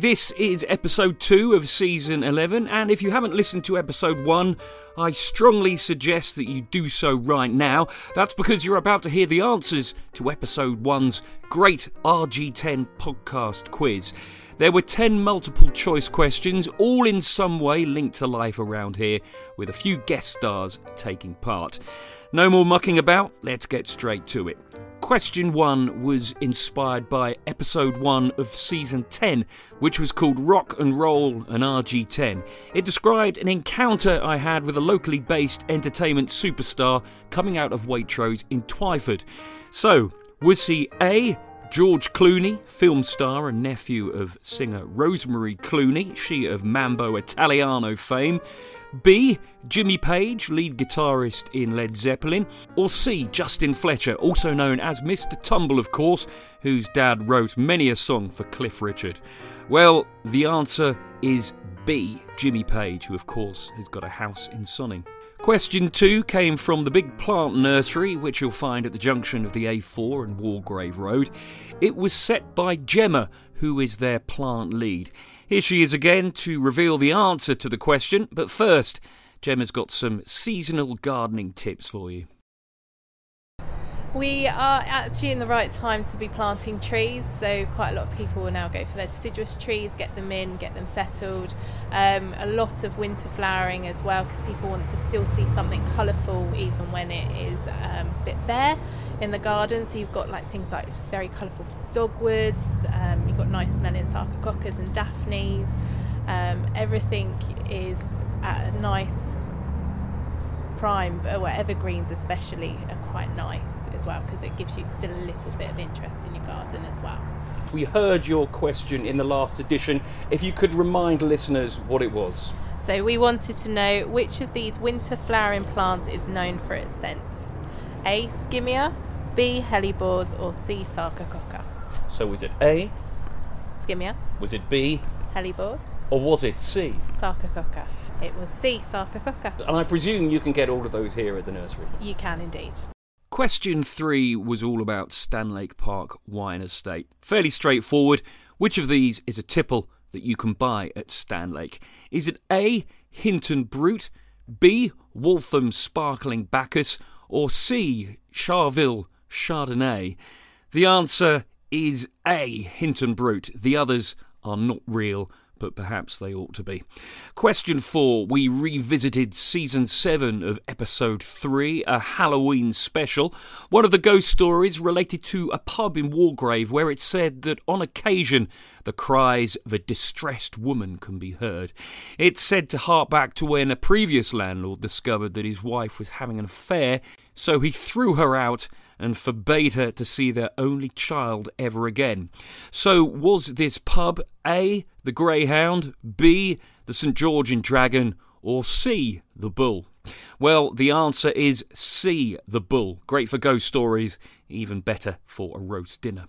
This is episode 2 of season 11, and if you haven't listened to episode 1, I strongly suggest that you do so right now. That's because you're about to hear the answers to episode 1's great RG10 podcast quiz. There were 10 multiple choice questions, all in some way linked to life around here, with a few guest stars taking part. No more mucking about, let's get straight to it. Question 1 was inspired by episode 1 of season 10, which was called Rock and Roll and RG10. It described an encounter I had with a locally based entertainment superstar coming out of Waitrose in Twyford. So, was he A. George Clooney, film star and nephew of singer Rosemary Clooney, she of Mambo Italiano fame, B. Jimmy Page, lead guitarist in Led Zeppelin. Or C. Justin Fletcher, also known as Mr. Tumble, of course, whose dad wrote many a song for Cliff Richard. Well, the answer is B. Jimmy Page, who, of course, has got a house in Sonning. Question two came from the Big Plant Nursery, which you'll find at the junction of the A4 and Wargrave Road. It was set by Gemma, who is their plant lead. Here she is again to reveal the answer to the question, but first, Gemma's got some seasonal gardening tips for you. We are actually in the right time to be planting trees, so quite a lot of people will now go for their deciduous trees, get them in, get them settled. Um, a lot of winter flowering as well, because people want to still see something colourful even when it is um, a bit bare in the garden. So you've got like things like very colourful dogwoods, um, you've got nice smelling sarcococcas and daphnes. Um, everything is at a nice prime, or evergreens especially are quite nice as well because it gives you still a little bit of interest in your garden as well. We heard your question in the last edition. If you could remind listeners what it was. So we wanted to know which of these winter flowering plants is known for its scent. A. Skimmia, B. Hellebores, or C. Sarcococca. So was it A? Skimmia. Was it B? Hellebores. Or was it C? Sarcococca. It was C. Sarcococca. And I presume you can get all of those here at the nursery. You can indeed. Question three was all about Stanlake Park Wine Estate. Fairly straightforward. Which of these is a tipple that you can buy at Stanlake? Is it A. Hinton Brut, B. Waltham Sparkling Bacchus, or C. Charvil Chardonnay? The answer is A. Hinton Brut. The others are not real but perhaps they ought to be. Question four We revisited season seven of episode three, a Halloween special. One of the ghost stories related to a pub in Wargrave where it said that on occasion the cries of a distressed woman can be heard. It's said to hark back to when a previous landlord discovered that his wife was having an affair, so he threw her out and forbade her to see their only child ever again. So, was this pub A, the Greyhound, B, the St George and Dragon, or C, the Bull? Well, the answer is C, the Bull. Great for ghost stories, even better for a roast dinner.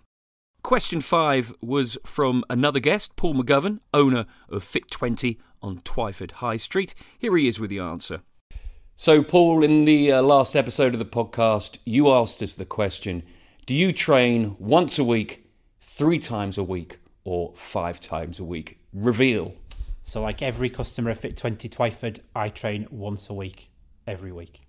Question five was from another guest, Paul McGovern, owner of Fit20 on Twyford High Street. Here he is with the answer. So, Paul, in the uh, last episode of the podcast, you asked us the question Do you train once a week, three times a week, or five times a week? Reveal. So, like every customer at Fit20 Twyford, I train once a week, every week.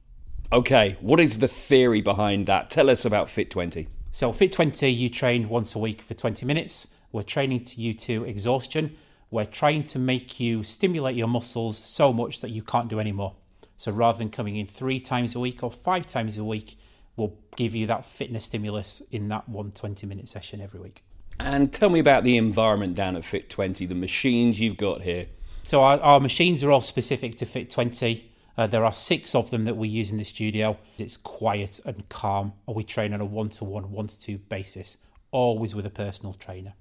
Okay, what is the theory behind that? Tell us about Fit20. So, Fit20, you train once a week for 20 minutes. We're training to you to exhaustion. We're trying to make you stimulate your muscles so much that you can't do any more. So rather than coming in three times a week or five times a week, we'll give you that fitness stimulus in that one 20 minute session every week. And tell me about the environment down at Fit20, the machines you've got here. So our, our machines are all specific to Fit20. Uh, there are six of them that we use in the studio. It's quiet and calm, and we train on a one to one, one to two basis, always with a personal trainer.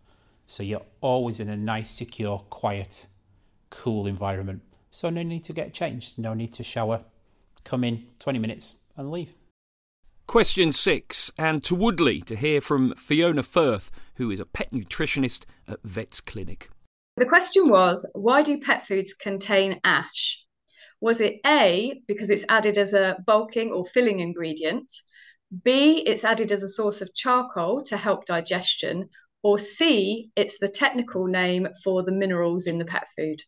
So you're always in a nice, secure, quiet, cool environment. So no need to get changed, no need to shower. Come in 20 minutes and leave. Question six, and to Woodley to hear from Fiona Firth, who is a pet nutritionist at Vets Klinic. The question was why do pet foods contain ash? Was it A, because it's added as a bulking or filling ingredient? B, it's added as a source of charcoal to help digestion? Or C, it's the technical name for the minerals in the pet food?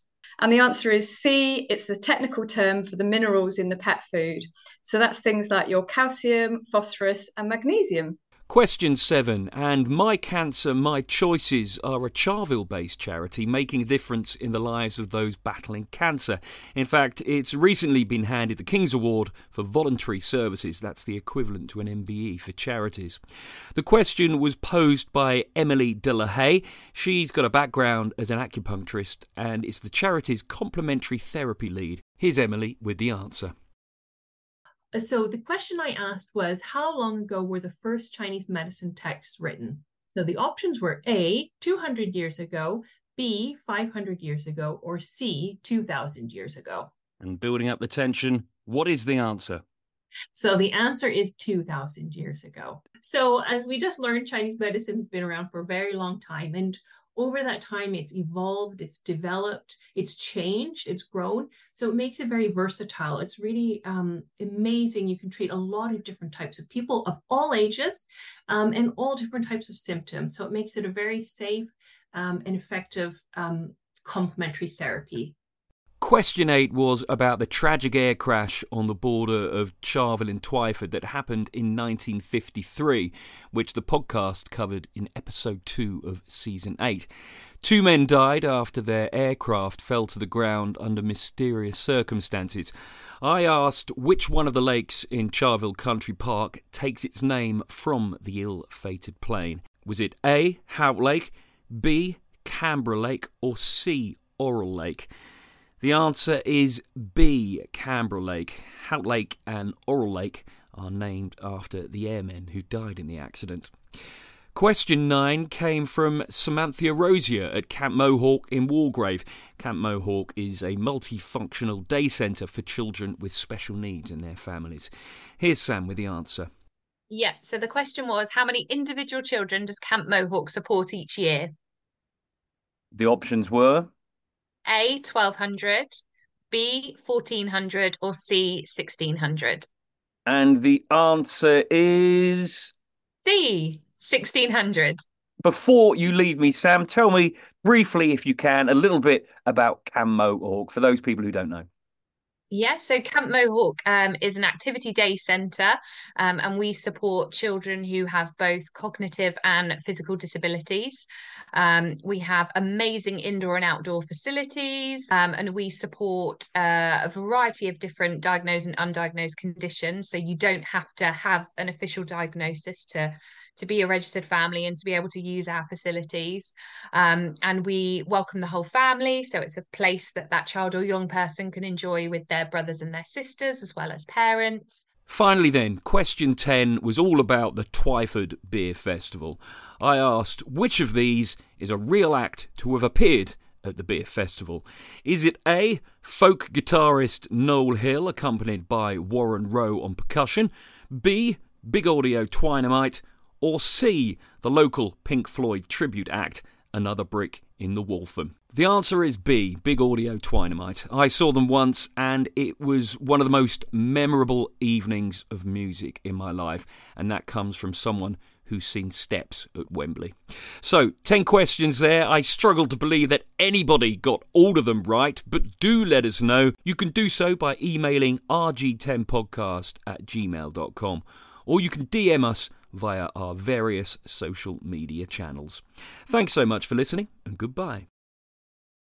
And the answer is C, it's the technical term for the minerals in the pet food. So that's things like your calcium, phosphorus, and magnesium. Question 7. And My Cancer, My Choices are a Charvil based charity making a difference in the lives of those battling cancer. In fact, it's recently been handed the King's Award for Voluntary Services. That's the equivalent to an MBE for charities. The question was posed by Emily de la Haye. She's got a background as an acupuncturist and is the charity's complementary therapy lead. Here's Emily with the answer. Uh, so the question I asked was how long ago were the first Chinese medicine texts written? So the options were A, 200 years ago, B, 500 years ago, or C, 2000 years ago. And building up the tension, what is the answer? So the answer is 2000 years ago. So as we just learned, Chinese medicine has been around for a very long time. And over that time, it's evolved, it's developed, it's changed, it's grown. So it makes it very versatile. It's really um, amazing. You can treat a lot of different types of people of all ages um, and all different types of symptoms. So it makes it a very safe um, and effective um, complementary therapy Question 8 was about the tragic air crash on the border of Charvil and Twyford that happened in 1953, which the podcast covered in episode 2 of season 8. Two men died after their aircraft fell to the ground under mysterious circumstances. I asked which one of the lakes in Charvil Country Park takes its name from the ill fated plane. Was it A. Haut Lake, B. Canberra Lake, or C. Orrell Lake? The answer is B. Canberra Lake. Hout Lake and Orrell Lake are named after the airmen who died in the accident. Question 9 came from Samantha Rosier at Camp Mohawk in Wargrave. Camp Mohawk is a multifunctional day centre for children with special needs and their families. Here's Sam with the answer. Yeah, so the question was how many individual children does Camp Mohawk support each year? The options were a, 1200, B, 1400, or C, 1600? And the answer is C, 1600. Before you leave me, Sam, tell me briefly, if you can, a little bit about Camp Mohawk for those people who don't know. Yes, so Camp Mohawk um, is an activity day centre, um, and we support children who have both cognitive and physical disabilities. Um, we have amazing indoor and outdoor facilities, um, and we support uh, a variety of different diagnosed and undiagnosed conditions. So you don't have to have an official diagnosis to to be a registered family and to be able to use our facilities. Um, and we welcome the whole family. So it's a place that that child or young person can enjoy with their brothers and their sisters, as well as parents. Finally, then, question 10 was all about the Twyford Beer Festival. I asked which of these is a real act to have appeared at the beer festival? Is it A, folk guitarist Noel Hill, accompanied by Warren Rowe on percussion? B, Big Audio Twinemite? Or C, the local Pink Floyd tribute act, Another Brick in the Waltham? The answer is B, Big Audio Twinemite. I saw them once and it was one of the most memorable evenings of music in my life, and that comes from someone who's seen steps at Wembley. So, 10 questions there. I struggle to believe that anybody got all of them right, but do let us know. You can do so by emailing rg10podcast at gmail.com or you can DM us via our various social media channels. Thanks so much for listening, and goodbye.